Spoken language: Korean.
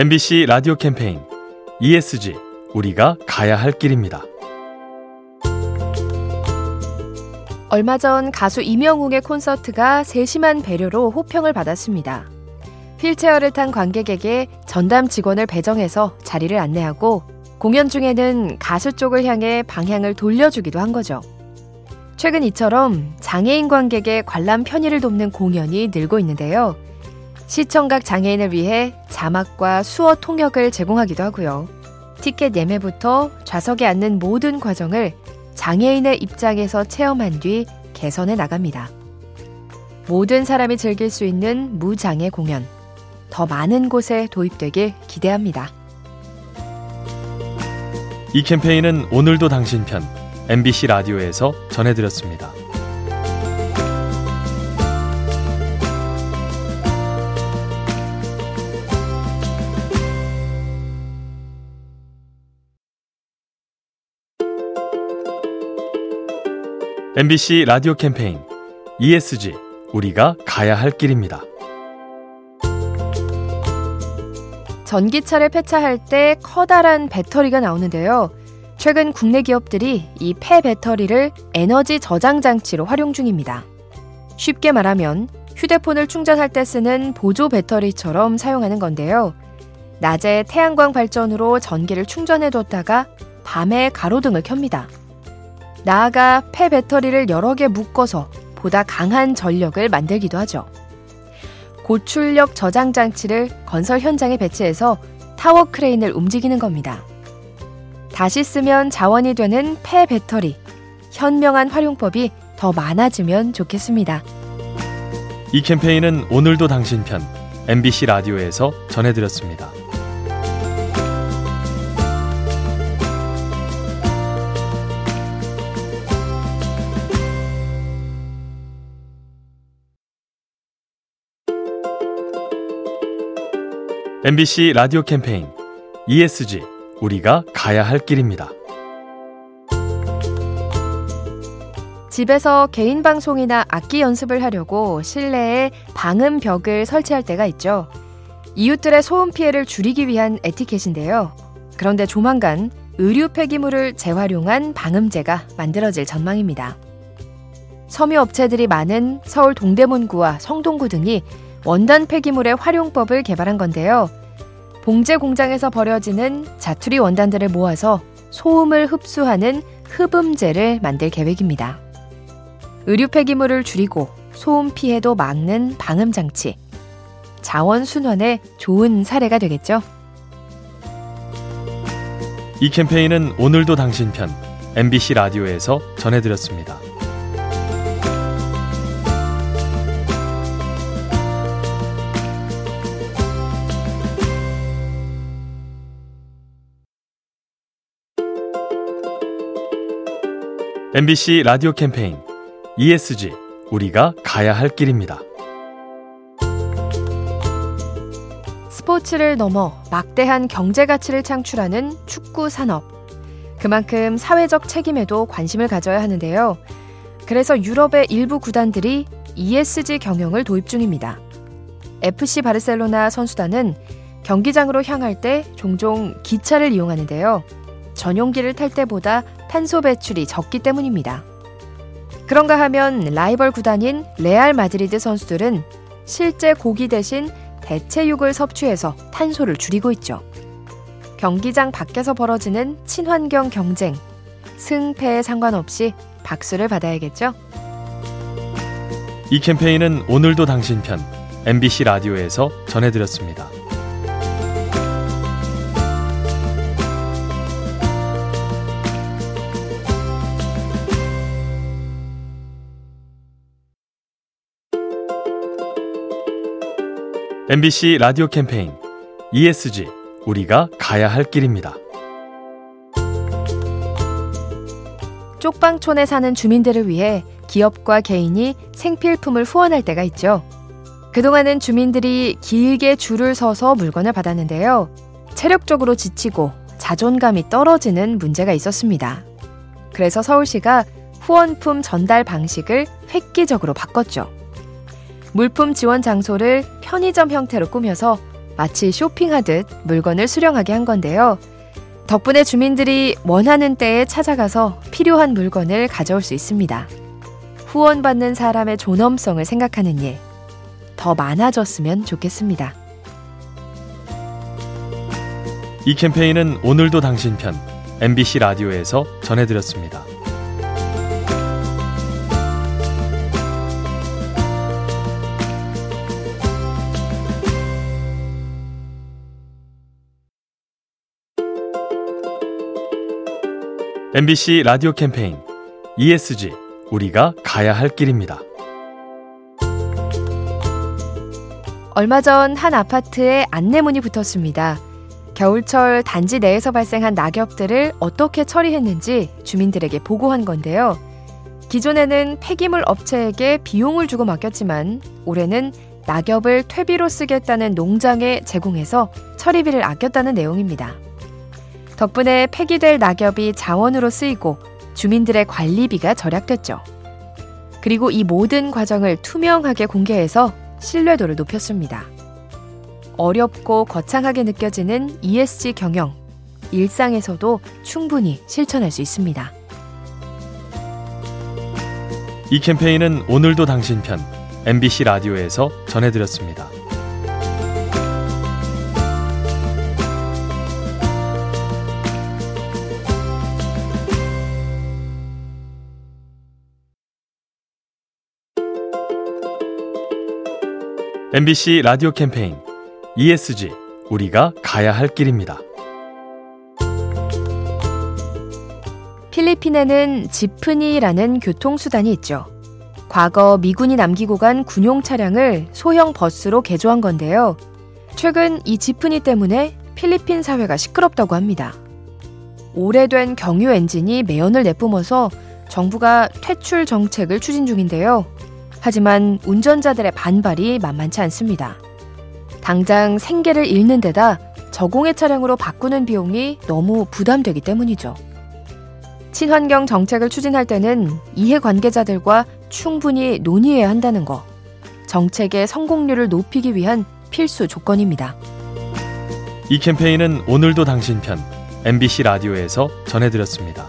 MBC 라디오 캠페인 ESG 우리가 가야 할 길입니다. 얼마 전 가수 이명웅의 콘서트가 세심한 배려로 호평을 받았습니다. 휠체어를 탄 관객에게 전담 직원을 배정해서 자리를 안내하고 공연 중에는 가수 쪽을 향해 방향을 돌려주기도 한 거죠. 최근 이처럼 장애인 관객의 관람 편의를 돕는 공연이 늘고 있는데요. 시청각 장애인을 위해 자막과 수어 통역을 제공하기도 하고요. 티켓 예매부터 좌석에 앉는 모든 과정을 장애인의 입장에서 체험한 뒤 개선해 나갑니다. 모든 사람이 즐길 수 있는 무장애 공연. 더 많은 곳에 도입되길 기대합니다. 이 캠페인은 오늘도 당신 편 MBC 라디오에서 전해드렸습니다. MBC 라디오 캠페인 ESG 우리가 가야 할 길입니다. 전기차를 폐차할 때 커다란 배터리가 나오는데요. 최근 국내 기업들이 이 폐 배터리를 에너지 저장 장치로 활용 중입니다. 쉽게 말하면 휴대폰을 충전할 때 쓰는 보조 배터리처럼 사용하는 건데요. 낮에 태양광 발전으로 전기를 충전해 뒀다가 밤에 가로등을 켭니다. 나아가 폐 배터리를 여러 개 묶어서 보다 강한 전력을 만들기도 하죠. 고출력 저장 장치를 건설 현장에 배치해서 타워 크레인을 움직이는 겁니다. 다시 쓰면 자원이 되는 폐 배터리. 현명한 활용법이 더 많아지면 좋겠습니다. 이 캠페인은 오늘도 당신 편 MBC 라디오에서 전해드렸습니다. MBC 라디오 캠페인 ESG 우리가 가야 할 길입니다. 집에서 개인 방송이나 악기 연습을 하려고 실내에 방음 벽을 설치할 때가 있죠. 이웃들의 소음 피해를 줄이기 위한 에티켓인데요. 그런데 조만간 의류 폐기물을 재활용한 방음제가 만들어질 전망입니다. 섬유 업체들이 많은 서울 동대문구와 성동구 등이 원단 폐기물의 활용법을 개발한 건데요. 봉제 공장에서 버려지는 자투리 원단들을 모아서 소음을 흡수하는 흡음제를 만들 계획입니다. 의류 폐기물을 줄이고 소음 피해도 막는 방음 장치. 자원 순환에 좋은 사례가 되겠죠. 이 캠페인은 오늘도 당신 편 MBC 라디오에서 전해드렸습니다. MBC 라디오 캠페인 ESG 우리가 가야 할 길입니다. 스포츠를 넘어 막대한 경제 가치를 창출하는 축구 산업. 그만큼 사회적 책임에도 관심을 가져야 하는데요. 그래서 유럽의 일부 구단들이 ESG 경영을 도입 중입니다. FC 바르셀로나 선수단은 경기장으로 향할 때 종종 기차를 이용하는데요. 전용기를 탈 때보다 탄소 배출이 적기 때문입니다. 그런가 하면 라이벌 구단인 레알 마드리드 선수들은 실제 고기 대신 대체육을 섭취해서 탄소를 줄이고 있죠. 경기장 밖에서 벌어지는 친환경 경쟁, 승패에 상관없이 박수를 받아야겠죠? 이 캠페인은 오늘도 당신 편 MBC 라디오에서 전해드렸습니다. MBC 라디오 캠페인 ESG 우리가 가야 할 길입니다. 쪽방촌에 사는 주민들을 위해 기업과 개인이 생필품을 후원할 때가 있죠. 그동안은 주민들이 길게 줄을 서서 물건을 받았는데요. 체력적으로 지치고 자존감이 떨어지는 문제가 있었습니다. 그래서 서울시가 후원품 전달 방식을 획기적으로 바꿨죠. 물품 지원 장소를 편의점 형태로 꾸며서 마치 쇼핑하듯 물건을 수령하게 한 건데요. 덕분에 주민들이 원하는 때에 찾아가서 필요한 물건을 가져올 수 있습니다. 후원받는 사람의 존엄성을 생각하는 일, 더 많아졌으면 좋겠습니다. 이 캠페인은 오늘도 당신 편 MBC 라디오에서 전해드렸습니다. MBC 라디오 캠페인 ESG 우리가 가야 할 길입니다. 얼마 전 한 아파트에 안내문이 붙었습니다. 겨울철 단지 내에서 발생한 낙엽들을 어떻게 처리했는지 주민들에게 보고한 건데요. 기존에는 폐기물 업체에게 비용을 주고 맡겼지만 올해는 낙엽을 퇴비로 쓰겠다는 농장에 제공해서 처리비를 아꼈다는 내용입니다. 덕분에 폐기될 낙엽이 자원으로 쓰이고 주민들의 관리비가 절약됐죠. 그리고 이 모든 과정을 투명하게 공개해서 신뢰도를 높였습니다. 어렵고 거창하게 느껴지는 ESG 경영, 일상에서도 충분히 실천할 수 있습니다. 이 캠페인은 오늘도 당신 편 MBC 라디오에서 전해드렸습니다. MBC 라디오 캠페인 ESG 우리가 가야 할 길입니다. 필리핀에는 지프니라는 교통수단이 있죠. 과거 미군이 남기고 간 군용 차량을 소형 버스로 개조한 건데요. 최근 이 지프니 때문에 필리핀 사회가 시끄럽다고 합니다. 오래된 경유 엔진이 매연을 내뿜어서 정부가 퇴출 정책을 추진 중인데요. 하지만 운전자들의 반발이 만만치 않습니다. 당장 생계를 잃는 데다 저공해 차량으로 바꾸는 비용이 너무 부담되기 때문이죠. 친환경 정책을 추진할 때는 이해 관계자들과 충분히 논의해야 한다는 거. 정책의 성공률을 높이기 위한 필수 조건입니다. 이 캠페인은 오늘도 당신 편 MBC 라디오에서 전해드렸습니다.